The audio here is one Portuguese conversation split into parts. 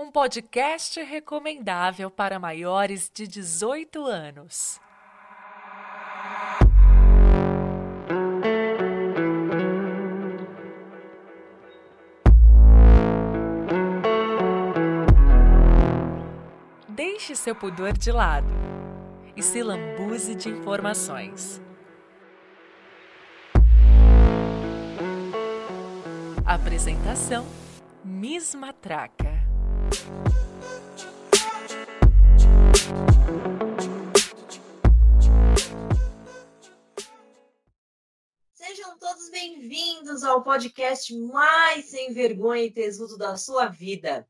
um podcast recomendável para maiores de 18 anos. Deixe seu pudor de lado e se lambuze de informações. Apresentação: Miss Matraca. Bem-vindos ao podcast mais sem vergonha e tesudo da sua vida.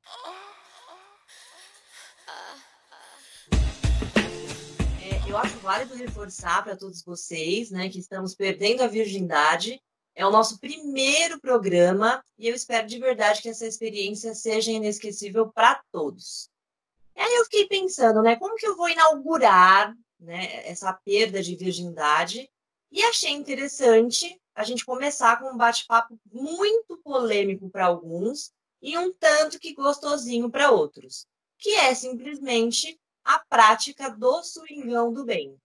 É, eu acho válido reforçar para todos vocês, né, que estamos perdendo a virgindade. É o nosso primeiro programa e eu espero de verdade que essa experiência seja inesquecível para todos. E aí eu fiquei pensando, né, como que eu vou inaugurar, né, essa perda de virgindade? E achei interessante a gente começar com um bate-papo muito polêmico para alguns e um tanto que gostosinho para outros, que é simplesmente a prática do swingão do bem.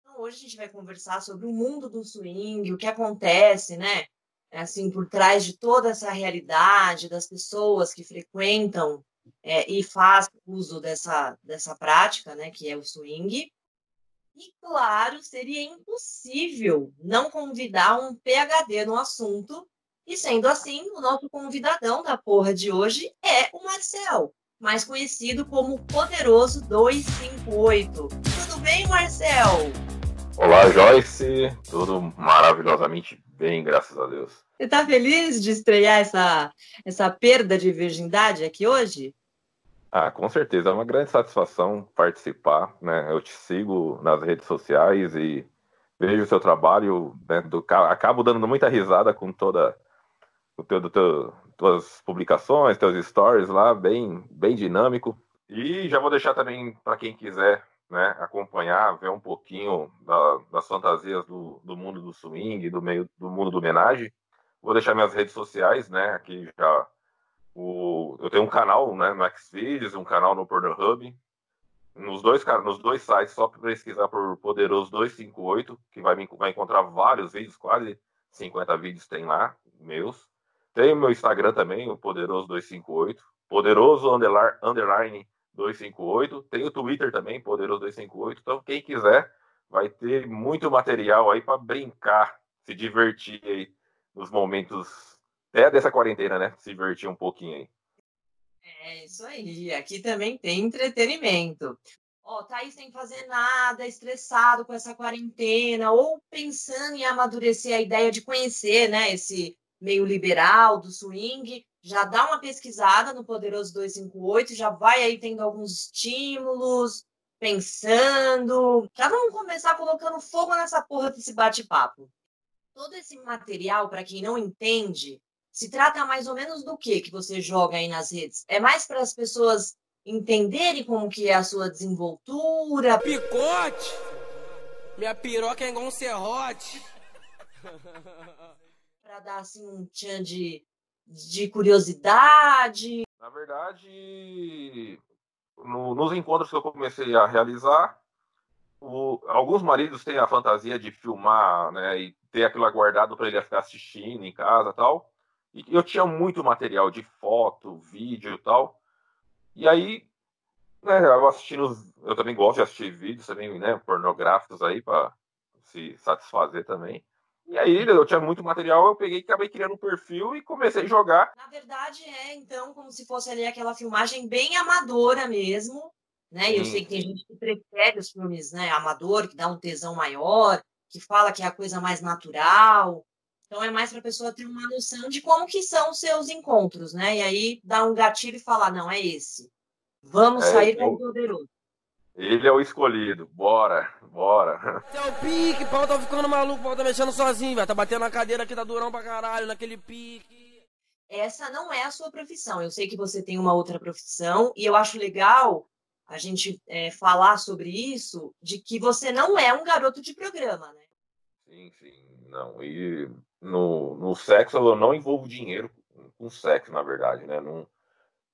Então, hoje a gente vai conversar sobre o mundo do swing, o que acontece, né? Assim, por trás de toda essa realidade das pessoas que frequentam é, e fazem uso dessa, dessa prática, né? Que é o swing. E, claro, seria impossível não convidar um PhD no assunto e sendo assim, o nosso convidadão da porra de hoje é o Marcel, mais conhecido como Poderoso 258. Tudo bem, Marcel? Olá, Joyce. Tudo maravilhosamente bem, graças a Deus. Você tá feliz de estrear essa, essa perda de virgindade aqui hoje? Ah, com certeza. É uma grande satisfação participar. Né? Eu te sigo nas redes sociais e vejo o seu trabalho. Né, do, acabo dando muita risada com toda o teu, do teu, tuas publicações, teus stories lá, bem, bem dinâmico. E já vou deixar também para quem quiser né, acompanhar, ver um pouquinho da, das fantasias do, do mundo do swing, do meio do mundo do homenagem. Vou deixar minhas redes sociais, né? Aqui já. O, eu tenho um canal né, no Xvideos, um canal no Pornhub. Nos dois, nos dois sites, só pesquisar por Poderoso 258, que vai, vai encontrar vários vídeos, quase 50 vídeos tem lá, meus. Tem o meu Instagram também, o Poderoso258. Poderoso underline, underline 258. Tem o Twitter também, Poderoso258. Então, quem quiser, vai ter muito material aí para brincar, se divertir aí nos momentos até dessa quarentena, né? Se divertir um pouquinho aí. É isso aí. Aqui também tem entretenimento. Ó, tá aí sem fazer nada, estressado com essa quarentena, ou pensando em amadurecer a ideia de conhecer, né, esse meio liberal do swing, já dá uma pesquisada no Poderoso 258, já vai aí tendo alguns estímulos, pensando. Já vamos começar colocando fogo nessa porra desse bate-papo. Todo esse material, para quem não entende, se trata mais ou menos do que que você joga aí nas redes? É mais para as pessoas entenderem como que é a sua desenvoltura? Picote! Minha piroca é igual um serrote. para dar assim um tchan de, de curiosidade? Na verdade, no, nos encontros que eu comecei a realizar, o, alguns maridos têm a fantasia de filmar, né, e ter aquilo guardado para ele ficar assistindo em casa, tal. E eu tinha muito material de foto, vídeo, tal. E aí, né, eu assistindo, eu também gosto de assistir vídeos também, né, pornográficos aí para se satisfazer também. E aí eu tinha muito material, eu peguei e acabei criando um perfil e comecei a jogar. Na verdade, é então como se fosse ali aquela filmagem bem amadora mesmo, né? E eu sei que tem gente que prefere os filmes, né, amador, que dá um tesão maior, que fala que é a coisa mais natural. Então é mais para a pessoa ter uma noção de como que são os seus encontros, né? E aí dá um gatilho e falar, não, é esse. Vamos é, sair com o poderoso. Ele é o escolhido. Bora, bora. Esse é o pique, o pau tá ficando maluco, o pau tá mexendo sozinho, velho. Tá batendo na cadeira aqui, tá durão pra caralho, naquele pique. Essa não é a sua profissão. Eu sei que você tem uma outra profissão e eu acho legal a gente é, falar sobre isso, de que você não é um garoto de programa, né? Sim, sim. Não, e no, no sexo eu não envolvo dinheiro com sexo, na verdade, né? Não,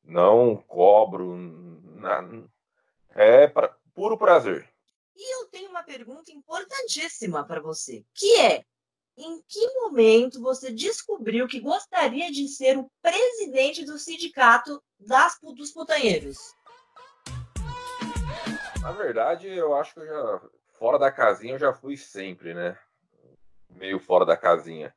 não cobro. Na, é pra, puro prazer. E eu tenho uma pergunta importantíssima para você, que é: em que momento você descobriu que gostaria de ser o presidente do sindicato das, dos putanheiros? Na verdade, eu acho que eu já, fora da casinha, eu já fui sempre, né? Meio fora da casinha.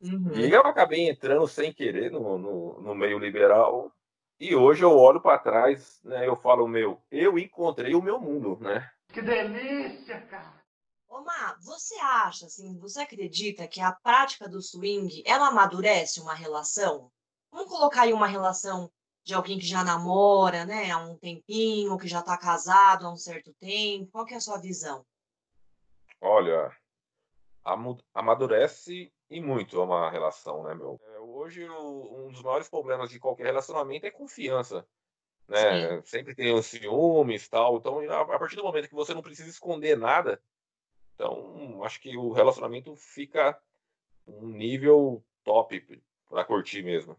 Uhum. E eu acabei entrando sem querer no, no, no meio liberal. E hoje eu olho para trás, né? Eu falo, meu, eu encontrei o meu mundo, né? Que delícia, cara! Omar, você acha, assim, você acredita que a prática do swing, ela amadurece uma relação? Vamos colocar aí uma relação de alguém que já namora, né, há um tempinho, que já está casado há um certo tempo. Qual que é a sua visão? Olha, amadurece e muito uma relação, né, meu? É, hoje, um dos maiores problemas de qualquer relacionamento é confiança, né? Sim. Sempre tem os ciúmes tal. Então, a partir do momento que você não precisa esconder nada, então, acho que o relacionamento fica um nível top para curtir mesmo.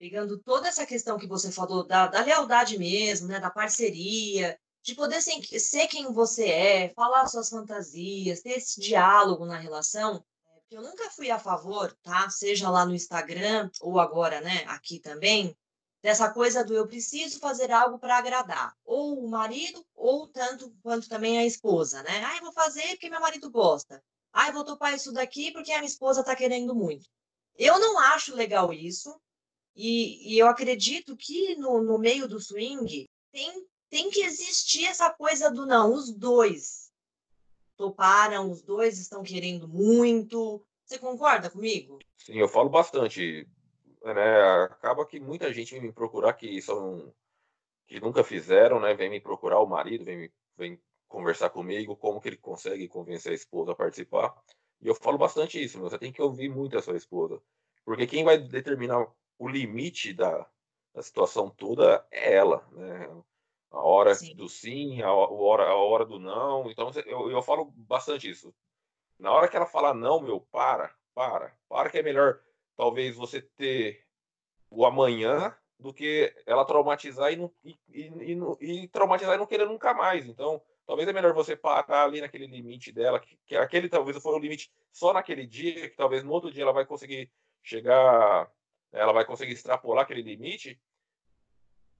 Pegando toda essa questão que você falou da, da lealdade mesmo, né, da parceria, de poder ser, ser, quem você é, falar suas fantasias, ter esse diálogo na relação. É, eu nunca fui a favor, tá? Seja lá no Instagram ou agora, né, aqui também, dessa coisa do eu preciso fazer algo para agradar, ou o marido, ou tanto quanto também a esposa, né? Ah, eu vou fazer porque meu marido gosta. Ah, eu vou topar isso daqui porque a minha esposa está querendo muito. Eu não acho legal isso, e, e eu acredito que no, no meio do swing tem, tem que existir essa coisa do não, os dois toparam, os dois estão querendo muito. Você concorda comigo? Sim, eu falo bastante né, acaba que muita gente vem me procurar que são que nunca fizeram, né, vem me procurar o marido, vem, vem conversar comigo, como que ele consegue convencer a esposa a participar. E eu falo bastante isso, você tem que ouvir muito a sua esposa, porque quem vai determinar o limite da, da situação toda é ela, né? A hora sim. do sim, a hora, a hora do não. Então eu, eu falo bastante isso. Na hora que ela falar não, meu, para, para, para que é melhor talvez você ter o amanhã do que ela traumatizar e, não, e, e, e, traumatizar e não querer nunca mais. Então, talvez é melhor você parar ali naquele limite dela, que, que aquele talvez foi o limite só naquele dia, que talvez no outro dia ela vai conseguir chegar, ela vai conseguir extrapolar aquele limite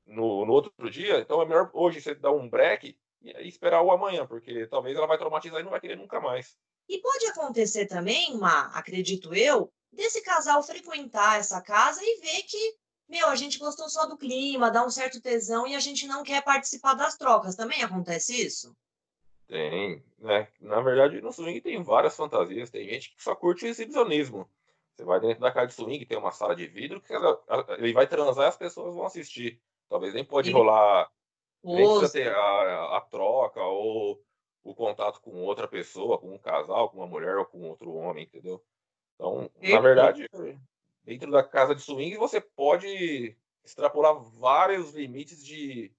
no, no outro dia. Então, é melhor hoje você dar um break e esperar o amanhã, porque talvez ela vai traumatizar e não vai querer nunca mais. E pode acontecer também, Ma, acredito eu, desse casal frequentar essa casa e ver que, meu, a gente gostou só do clima, dá um certo tesão e a gente não quer participar das trocas. Também acontece isso? Tem, né? Na verdade, no swing tem várias fantasias. Tem gente que só curte o exibicionismo. Você vai dentro da casa de swing, tem uma sala de vidro que ele vai transar e as pessoas vão assistir. Talvez nem pode Sim. rolar, nem precisa ter a, a troca ou o contato com outra pessoa, com um casal, com uma mulher ou com outro homem, entendeu? Então, e... na verdade, dentro da casa de swing você pode extrapolar vários limites de,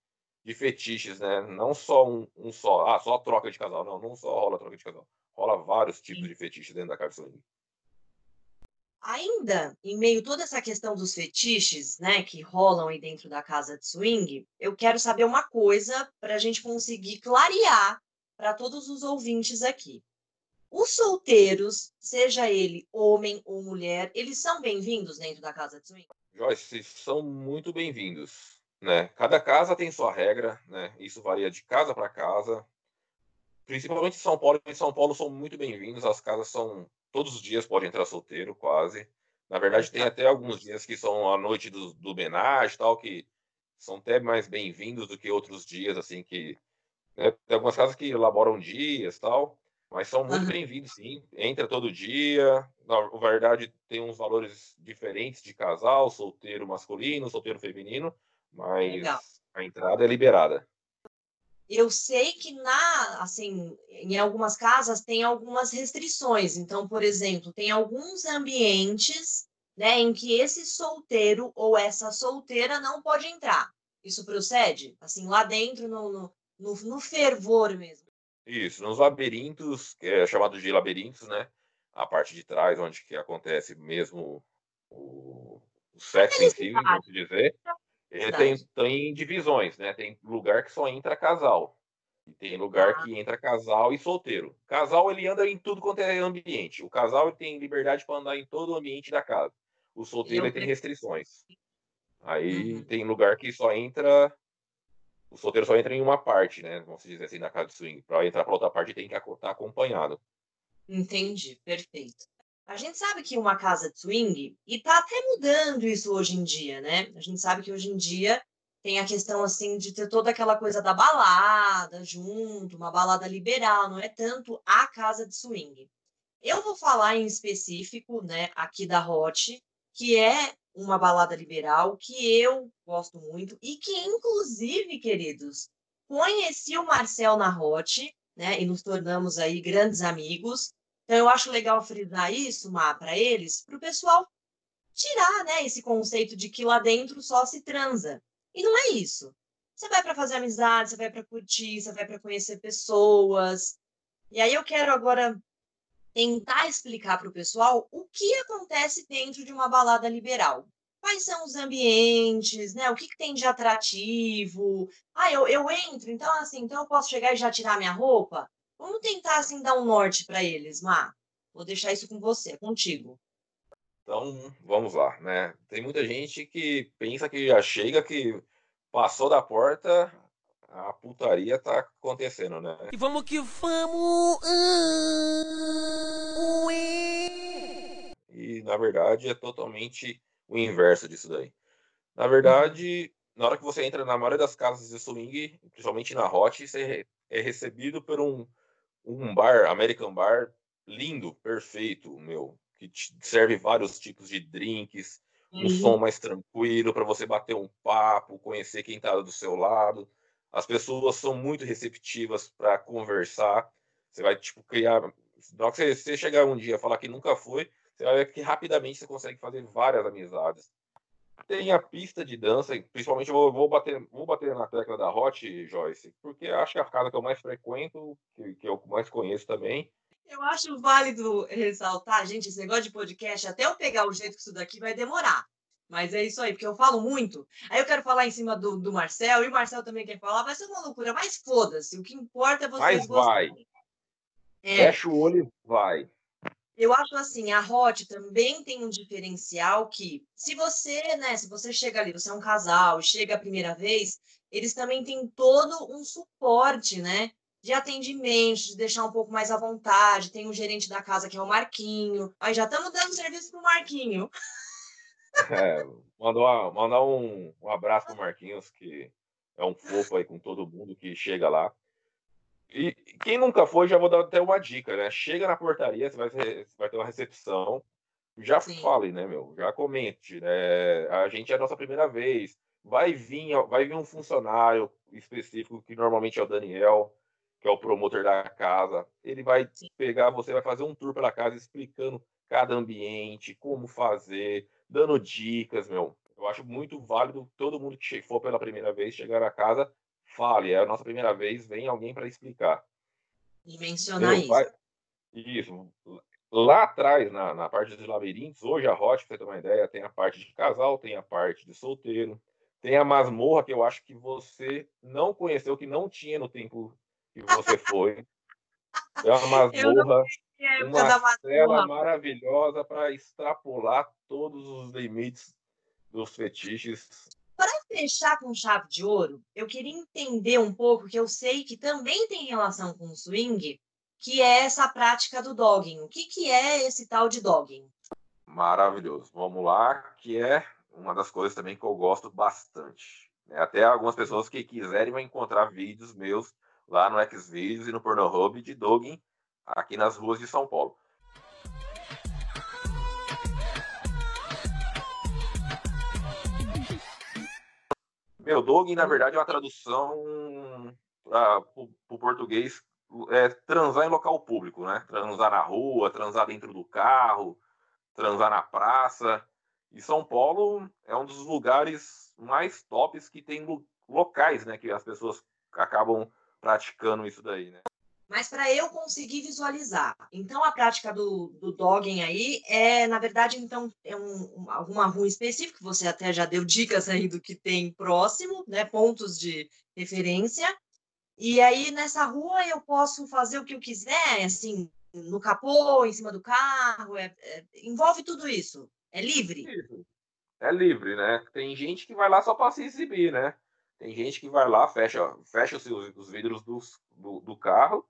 de fetiches, né? Não só um, um, só, ah, só troca de casal, não, não só rola troca de casal. Rola vários tipos de fetiches dentro da casa de swing. Ainda, em meio a toda essa questão dos fetiches, né, que rolam aí dentro da casa de swing, eu quero saber uma coisa para a gente conseguir clarear para todos os ouvintes aqui. Os solteiros, seja ele homem ou mulher, eles são bem-vindos dentro da casa de swing? Joyce, são muito bem-vindos. Né? Cada casa tem sua regra, né? Isso varia de casa para casa. Principalmente em São Paulo. Em São Paulo são muito bem-vindos. As casas são todos os dias pode entrar solteiro, quase. Na verdade, tem até alguns dias que são a noite do, do homenagem tal, que são até mais bem-vindos do que outros dias, assim, que né? tem algumas casas que elaboram dias tal. Mas são muito uhum. bem-vindos, sim. Entra todo dia. Na verdade, tem uns valores diferentes de casal, solteiro masculino, solteiro feminino, mas Legal. a entrada é liberada. Eu sei que na, assim, em algumas casas tem algumas restrições. Então, por exemplo, tem alguns ambientes, né, em que esse solteiro ou essa solteira não pode entrar. Isso procede? Assim, lá dentro, no, no, no, no fervor mesmo. Isso, nos labirintos, que é chamado de labirintos, né? a parte de trás, onde que acontece mesmo o, o sexo em si, vamos dizer, ele tem, tem divisões, né? Tem lugar que só entra casal. E tem lugar ah. que entra casal e solteiro. Casal, ele anda em tudo quanto é ambiente. O casal ele tem liberdade para andar em todo o ambiente da casa. O solteiro ele tem restrições. Aí uhum. tem lugar que só entra. O solteiro só entra em uma parte, né? Vamos dizer assim, na casa de swing. Para entrar para outra parte tem que estar acompanhado. Entendi, perfeito. A gente sabe que uma casa de swing, e tá até mudando isso hoje em dia, né? A gente sabe que hoje em dia tem a questão assim de ter toda aquela coisa da balada junto, uma balada liberal, não é tanto a casa de swing. Eu vou falar em específico, né, aqui da Hot, que é uma balada liberal que eu gosto muito e que inclusive, queridos, conheci o Marcel na Hot, né, e nos tornamos aí grandes amigos. Então eu acho legal frisar isso, Má, para eles, para o pessoal tirar, né, esse conceito de que lá dentro só se transa. E não é isso. Você vai para fazer amizade, você vai para curtir, você vai para conhecer pessoas. E aí eu quero agora tentar explicar para o pessoal o que acontece dentro de uma balada liberal. Quais são os ambientes, né? O que, que tem de atrativo? Ah, eu, eu entro, então assim, então eu posso chegar e já tirar minha roupa? Vamos tentar assim dar um norte para eles, Má. Vou deixar isso com você, contigo. Então, vamos lá, né? Tem muita gente que pensa que já chega, que passou da porta, a putaria tá acontecendo, né? E vamos que vamos! E, na verdade, é totalmente o inverso disso daí. Na verdade, na hora que você entra na maioria das casas de swing, principalmente na Hot, você é recebido por um, um bar, American Bar, lindo, perfeito, meu que serve vários tipos de drinks, um uhum. som mais tranquilo para você bater um papo, conhecer quem está do seu lado. As pessoas são muito receptivas para conversar. Você vai tipo criar, na hora que você chegar um dia falar que nunca foi, você vai ver que rapidamente você consegue fazer várias amizades. Tem a pista de dança, principalmente vou, vou bater, vou bater na tecla da Hot Joyce, porque acho que é a casa que eu mais frequento, que, que eu mais conheço também, eu acho válido ressaltar, gente, esse negócio de podcast, até eu pegar o jeito que isso daqui vai demorar. Mas é isso aí, porque eu falo muito. Aí eu quero falar em cima do, do Marcel, e o Marcel também quer falar, vai ser uma loucura, mas foda-se, o que importa é vocês mas vai. É. Fecha o olho e vai. Eu acho assim, a Hot também tem um diferencial que, se você, né, se você chega ali, você é um casal, chega a primeira vez, eles também têm todo um suporte, né? de atendimento, de deixar um pouco mais à vontade. Tem o gerente da casa que é o Marquinho. Aí já estamos dando serviço pro Marquinho. É, mandar um, um abraço pro Marquinhos, que é um fofo aí com todo mundo que chega lá. E quem nunca foi, já vou dar até uma dica, né? Chega na portaria, você vai, você vai ter uma recepção. Já Sim. fale, né, meu? Já comente. Né? A gente é a nossa primeira vez. Vai vir, vai vir um funcionário específico, que normalmente é o Daniel que é o promotor da casa, ele vai pegar, você vai fazer um tour pela casa explicando cada ambiente, como fazer, dando dicas, meu. Eu acho muito válido todo mundo que for pela primeira vez chegar na casa, fale, é a nossa primeira vez, vem alguém para explicar. E mencionar isso. Isso. Lá atrás, na, na parte dos labirintos, hoje a Hot, pra você ter uma ideia, tem a parte de casal, tem a parte de solteiro, tem a masmorra, que eu acho que você não conheceu, que não tinha no tempo que você foi. É uma masmorra, uma cela maravilhosa para extrapolar todos os limites dos fetiches. Para fechar com chave de ouro, eu queria entender um pouco, que eu sei que também tem relação com o swing, que é essa prática do dogging. O que, que é esse tal de dogging? Maravilhoso. Vamos lá, que é uma das coisas também que eu gosto bastante. Até algumas pessoas que quiserem vão encontrar vídeos meus lá no Xvideos e no Pornhub de Dogging aqui nas ruas de São Paulo. Meu, Dogging, na verdade, é uma tradução para o português é transar em local público, né? Transar na rua, transar dentro do carro, transar na praça. E São Paulo é um dos lugares mais tops que tem locais, né? Que as pessoas acabam praticando isso daí, né? Mas para eu conseguir visualizar. Então, a prática do, do dogging aí é, na verdade, então, é um, alguma rua específica, você até já deu dicas aí do que tem próximo, né? Pontos de referência. E aí, nessa rua, eu posso fazer o que eu quiser, assim, no capô, em cima do carro, é, é, envolve tudo isso. É livre? É livre, né? Tem gente que vai lá só para se exibir, né? Tem gente que vai lá, fecha, fecha os, os vidros do, do, do carro,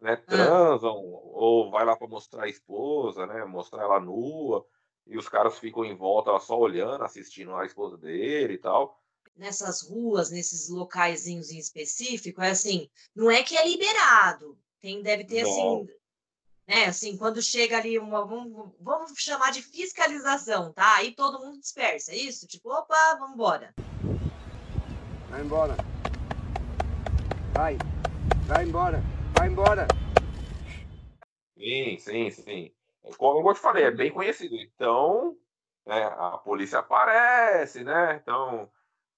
né? Ah. Transam, ou vai lá para mostrar a esposa, né? Mostrar ela nua, e os caras ficam em volta só olhando, assistindo a esposa dele e tal. Nessas ruas, nesses locaizinhos em específico, é assim, não é que é liberado. Tem, deve ter assim, não. assim, né? Assim, quando chega ali uma, vamos, vamos chamar de fiscalização, tá? Aí todo mundo dispersa, é isso? Tipo, opa, vamos embora. Vai embora. Vai. Vai embora. Vai embora. Sim, sim, sim. Como eu te falei, é bem conhecido. Então, né, a polícia aparece, né? Então,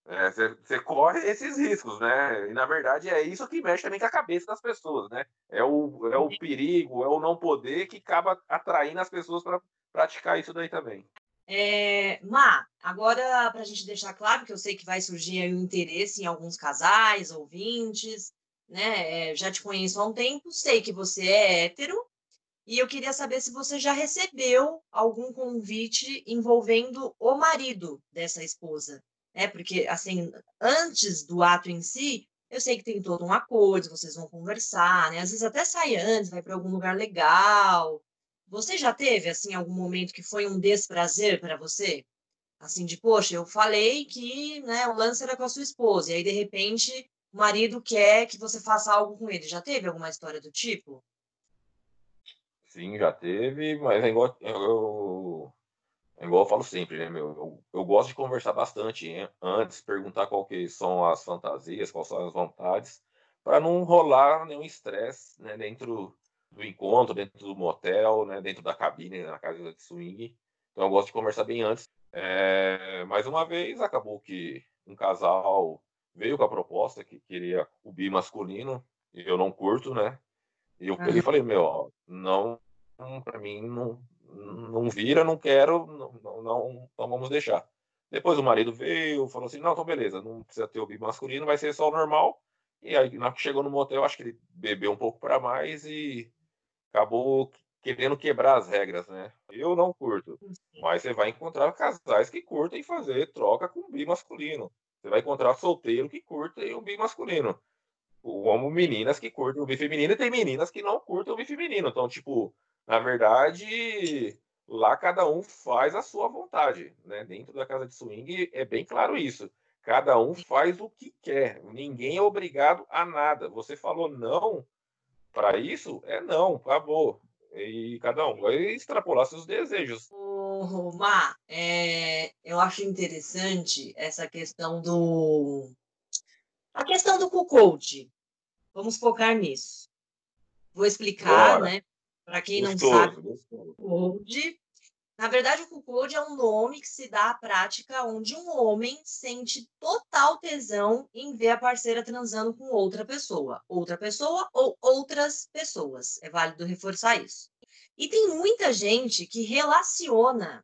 você é, corre esses riscos, né? E na verdade é isso que mexe também com a cabeça das pessoas, né? É o, é o perigo, é o não poder que acaba atraindo as pessoas para praticar isso daí também. É, Má, agora para a gente deixar claro que eu sei que vai surgir um interesse em alguns casais, ouvintes, né? É, já te conheço há um tempo, sei que você é hétero, e eu queria saber se você já recebeu algum convite envolvendo o marido dessa esposa, né? Porque, assim, antes do ato em si, eu sei que tem todo um acordo, vocês vão conversar, né? Às vezes até sai antes, vai para algum lugar legal, você já teve, assim, algum momento que foi um desprazer para você? Assim, de, poxa, eu falei que né, o lance era com a sua esposa, e aí, de repente, o marido quer que você faça algo com ele. Já teve alguma história do tipo? Sim, já teve, mas é igual, eu, é igual eu falo sempre, né, meu? Eu, eu gosto de conversar bastante hein? antes, perguntar qual que são as fantasias, quais são as vontades, para não rolar nenhum estresse né, dentro do encontro, dentro do motel, né, dentro da cabine, na casa de swing. Então eu gosto de conversar bem antes. É, mais uma vez, acabou que um casal veio com a proposta que queria o bi masculino, e eu não curto, né? E eu peguei e falei, meu, ó, não, para mim não, não vira, não quero, não, não, não, não vamos deixar. Depois o marido veio, falou assim, não, então beleza, não precisa ter o bi masculino, vai ser só o normal. E aí, na que chegou no motel, acho que ele bebeu um pouco para mais e acabou querendo quebrar as regras, né? Eu não curto, mas você vai encontrar casais que curtem fazer troca com bi masculino. Você vai encontrar solteiro que curtem o bi masculino. Como meninas que curtem o bi feminino e tem meninas que não curtem o bi feminino. Então, tipo, na verdade, lá cada um faz a sua vontade, né? Dentro da casa de swing é bem claro isso. Cada um faz o que quer. Ninguém é obrigado a nada. Você falou não, para isso, é não, acabou. E cada um vai extrapolar seus desejos. Má, é, eu acho interessante essa questão do. A questão do cuckold. Vamos focar nisso. Vou explicar, Bora. né? Para quem gostoso, não sabe, o cuckold na verdade, o cuckold é um nome que se dá à prática onde um homem sente total tesão em ver a parceira transando com outra pessoa, outra pessoa ou outras pessoas. É válido reforçar isso. E tem muita gente que relaciona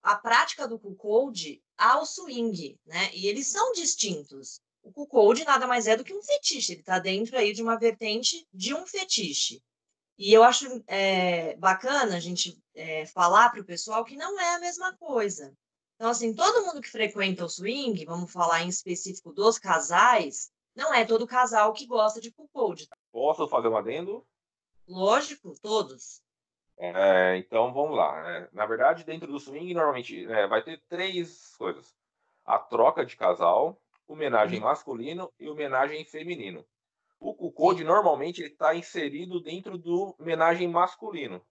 a prática do cuckold ao swing, né? E eles são distintos. O cuckold nada mais é do que um fetiche, ele está dentro aí de uma vertente de um fetiche. E eu acho é, bacana a gente é, falar para o pessoal que não é a mesma coisa. Então, assim, todo mundo que frequenta o swing, vamos falar em específico dos casais, não é todo casal que gosta de cuckold. Posso fazer um adendo? Lógico, todos. É, então, vamos lá. Né? Na verdade, dentro do swing, normalmente é, vai ter três coisas. A troca de casal, homenagem hum. masculino e homenagem feminino. O Cucode normalmente ele está inserido dentro do homenagem masculino.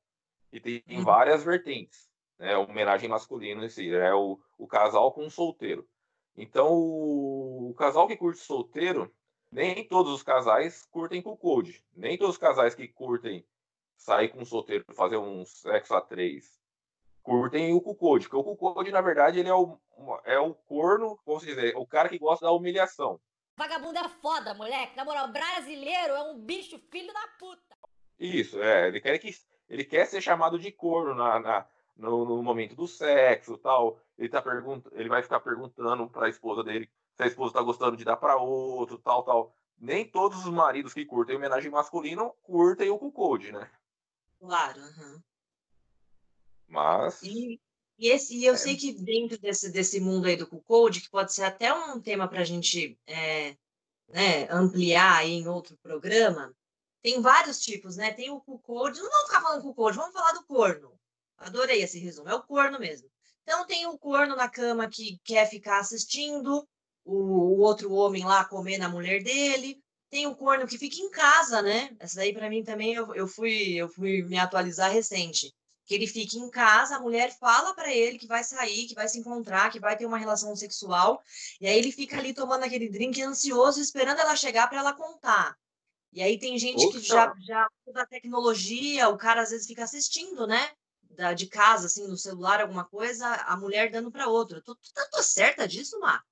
E tem, uhum. várias vertentes. Né? O homenagem masculino em si, é o, o casal com o solteiro. Então, o, o, casal que curte solteiro, nem todos os casais curtem Cucode. Nem todos os casais que curtem sair com o solteiro, fazer um sexo a três, curtem o Cucode. Porque o Cucode, na verdade, ele é o, é o corno, como se dizer, o cara que gosta da humilhação. Vagabundo é foda, moleque. Na moral, brasileiro é um bicho filho da puta. Isso, é. Ele quer que ele quer ser chamado de corno na, na no, no, momento do sexo, tal. Ele tá perguntando, ele vai ficar perguntando para a esposa dele se a esposa tá gostando de dar para outro, tal, tal. Nem todos os maridos que curtem homenagem masculina curtem o cuckold, né? Claro. Uhum. Mas e, e, esse, e eu é. sei que dentro desse, desse mundo aí do cuckold, que pode ser até um tema para a gente é, né, ampliar aí em outro programa, tem vários tipos, né? Tem o cuckold, não vamos ficar falando cuckold, vamos falar do corno. Adorei esse resumo, é o corno mesmo. Então tem o corno na cama que quer ficar assistindo o, o outro homem lá comer na mulher dele. Tem o corno que fica em casa, né? Essa daí para mim também eu, eu fui eu fui me atualizar recente. Que ele fica em casa, a mulher fala para ele que vai sair, que vai se encontrar, que vai ter uma relação sexual, e aí ele fica ali tomando aquele drink ansioso, esperando ela chegar para ela contar. E aí tem gente que já, já da tecnologia, o cara às vezes fica assistindo, né? Da, de casa, assim, no celular, alguma coisa, a mulher dando para outra. Tu, tu, tá, tô certa disso, Mar?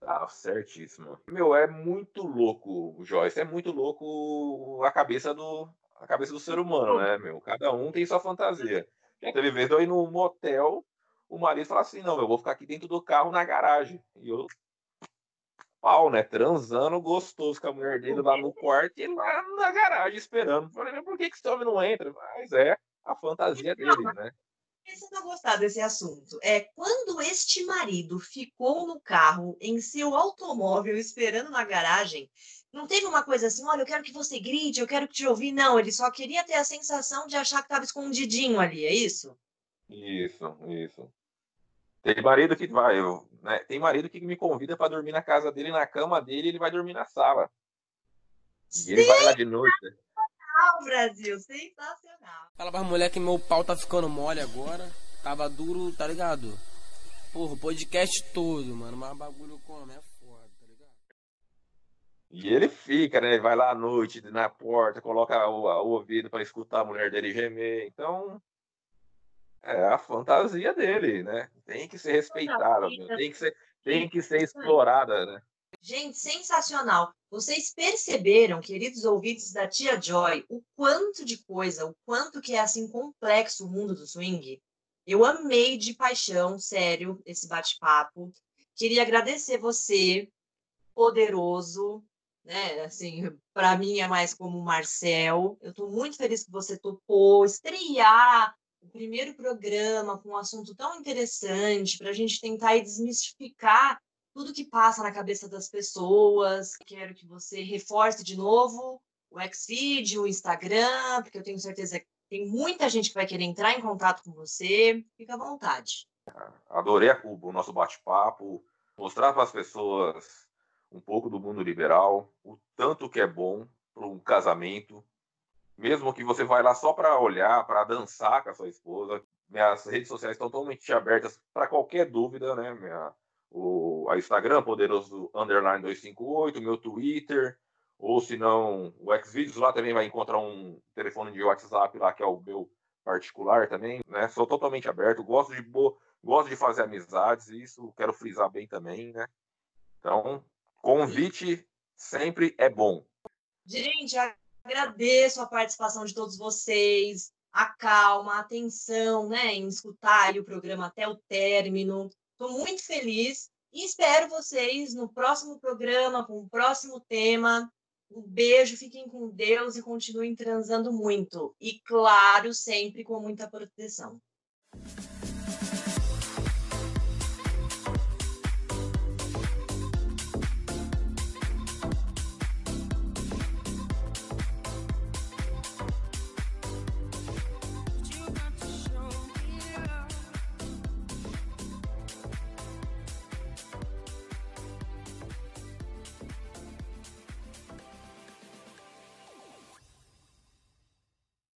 Tá certíssimo. Meu, é muito louco, Joyce. É muito louco a cabeça do, a cabeça do ser humano, né, meu? Cada um tem sua fantasia. Já teve vez eu ir num motel, o marido fala assim, não, eu vou ficar aqui dentro do carro na garagem. E eu pau, né? Transando gostoso com a mulher dele lá no quarto e lá na garagem esperando. Falei, por que, que esse homem não entra? Mas é a fantasia dele, né? Você não gostar desse assunto. É quando este marido ficou no carro, em seu automóvel, esperando na garagem, não teve uma coisa assim, olha, eu quero que você grite, eu quero que te ouvir. Não, ele só queria ter a sensação de achar que estava escondidinho ali, é isso? Isso, isso. Tem marido que vai, eu, né? Tem marido que me convida para dormir na casa dele, na cama dele, ele vai dormir na sala. E ele vai lá de noite. Sensacional, Brasil, sensacional. Fala pra mulher que meu pau tá ficando mole agora. Tava duro, tá ligado? Porra, podcast todo, mano. Mas bagulho como? É foda, tá ligado? E ele fica, né? Ele vai lá à noite na porta, coloca o, o ouvido para escutar a mulher dele gemer. Então, é a fantasia dele, né? Tem que ser respeitada, tem que ser, tem que ser explorada, né? Gente, sensacional. Vocês perceberam, queridos ouvintes da Tia Joy, o quanto de coisa, o quanto que é assim complexo o mundo do swing? Eu amei de paixão, sério, esse bate-papo. Queria agradecer você, poderoso, né? Assim, para mim é mais como Marcel. Eu estou muito feliz que você topou estrear o primeiro programa com um assunto tão interessante para a gente tentar desmistificar tudo que passa na cabeça das pessoas. Quero que você reforce de novo o Xfeed, o Instagram, porque eu tenho certeza que tem muita gente que vai querer entrar em contato com você. Fica à vontade. Adorei o nosso bate-papo, mostrar para as pessoas um pouco do mundo liberal, o tanto que é bom para um casamento, mesmo que você vai lá só para olhar, para dançar com a sua esposa. Minhas redes sociais estão totalmente abertas para qualquer dúvida, né? Minha, o a Instagram, poderoso underline 258, meu Twitter, ou se não, o Xvideos lá também vai encontrar um telefone de WhatsApp lá que é o meu particular também, né? Sou totalmente aberto, gosto de gosto de fazer amizades, isso quero frisar bem também, né? Então, convite sempre é bom. Gente, Agradeço a participação de todos vocês, a calma, a atenção né, em escutar o programa até o término. Estou muito feliz e espero vocês no próximo programa, com o próximo tema. Um beijo, fiquem com Deus e continuem transando muito. E, claro, sempre com muita proteção.